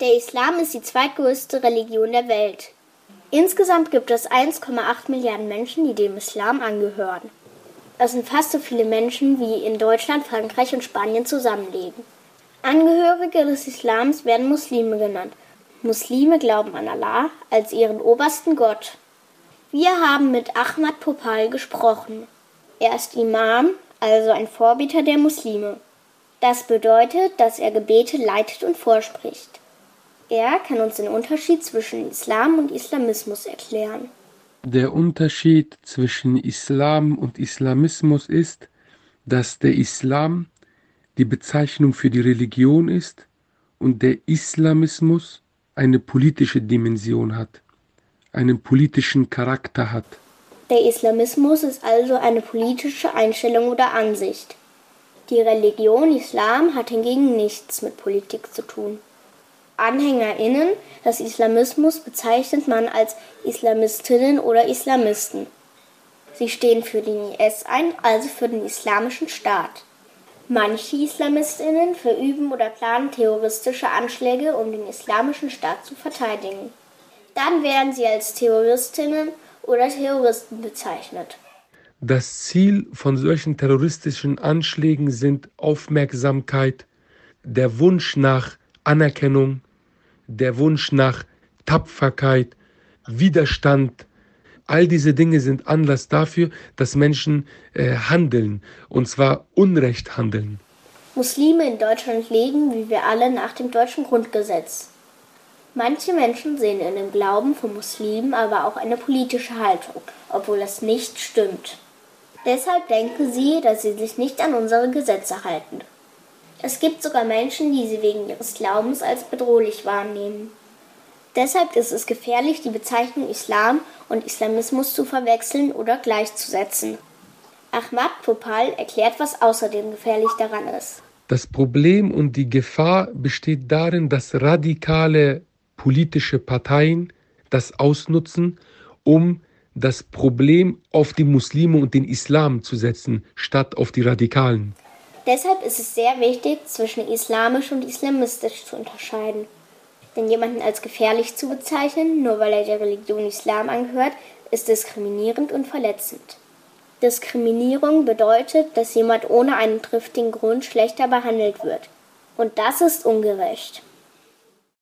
Der Islam ist die zweitgrößte Religion der Welt. Insgesamt gibt es 1,8 Milliarden Menschen, die dem Islam angehören. Das sind fast so viele Menschen, wie in Deutschland, Frankreich und Spanien zusammenleben. Angehörige des Islams werden Muslime genannt. Muslime glauben an Allah als ihren obersten Gott. Wir haben mit Ahmad Popal gesprochen. Er ist Imam, also ein Vorbeter der Muslime. Das bedeutet, dass er Gebete leitet und vorspricht. Er kann uns den Unterschied zwischen Islam und Islamismus erklären. Der Unterschied zwischen Islam und Islamismus ist, dass der Islam die Bezeichnung für die Religion ist und der Islamismus eine politische Dimension hat einen politischen Charakter hat. Der Islamismus ist also eine politische Einstellung oder Ansicht. Die Religion Islam hat hingegen nichts mit Politik zu tun. AnhängerInnen des Islamismus bezeichnet man als Islamistinnen oder Islamisten. Sie stehen für den IS ein, also für den Islamischen Staat. Manche Islamistinnen verüben oder planen terroristische Anschläge, um den Islamischen Staat zu verteidigen. Dann werden sie als Terroristinnen oder Terroristen bezeichnet. Das Ziel von solchen terroristischen Anschlägen sind Aufmerksamkeit, der Wunsch nach Anerkennung, der Wunsch nach Tapferkeit, Widerstand. All diese Dinge sind Anlass dafür, dass Menschen äh, handeln, und zwar Unrecht handeln. Muslime in Deutschland leben, wie wir alle, nach dem deutschen Grundgesetz. Manche Menschen sehen in dem Glauben von Muslimen aber auch eine politische Haltung, obwohl das nicht stimmt. Deshalb denken sie, dass sie sich nicht an unsere Gesetze halten. Es gibt sogar Menschen, die sie wegen ihres Glaubens als bedrohlich wahrnehmen. Deshalb ist es gefährlich, die Bezeichnung Islam und Islamismus zu verwechseln oder gleichzusetzen. Ahmad Popal erklärt, was außerdem gefährlich daran ist. Das Problem und die Gefahr besteht darin, dass radikale politische Parteien das ausnutzen, um das Problem auf die Muslime und den Islam zu setzen, statt auf die Radikalen. Deshalb ist es sehr wichtig, zwischen islamisch und islamistisch zu unterscheiden. Denn jemanden als gefährlich zu bezeichnen, nur weil er der Religion Islam angehört, ist diskriminierend und verletzend. Diskriminierung bedeutet, dass jemand ohne einen triftigen Grund schlechter behandelt wird. Und das ist ungerecht.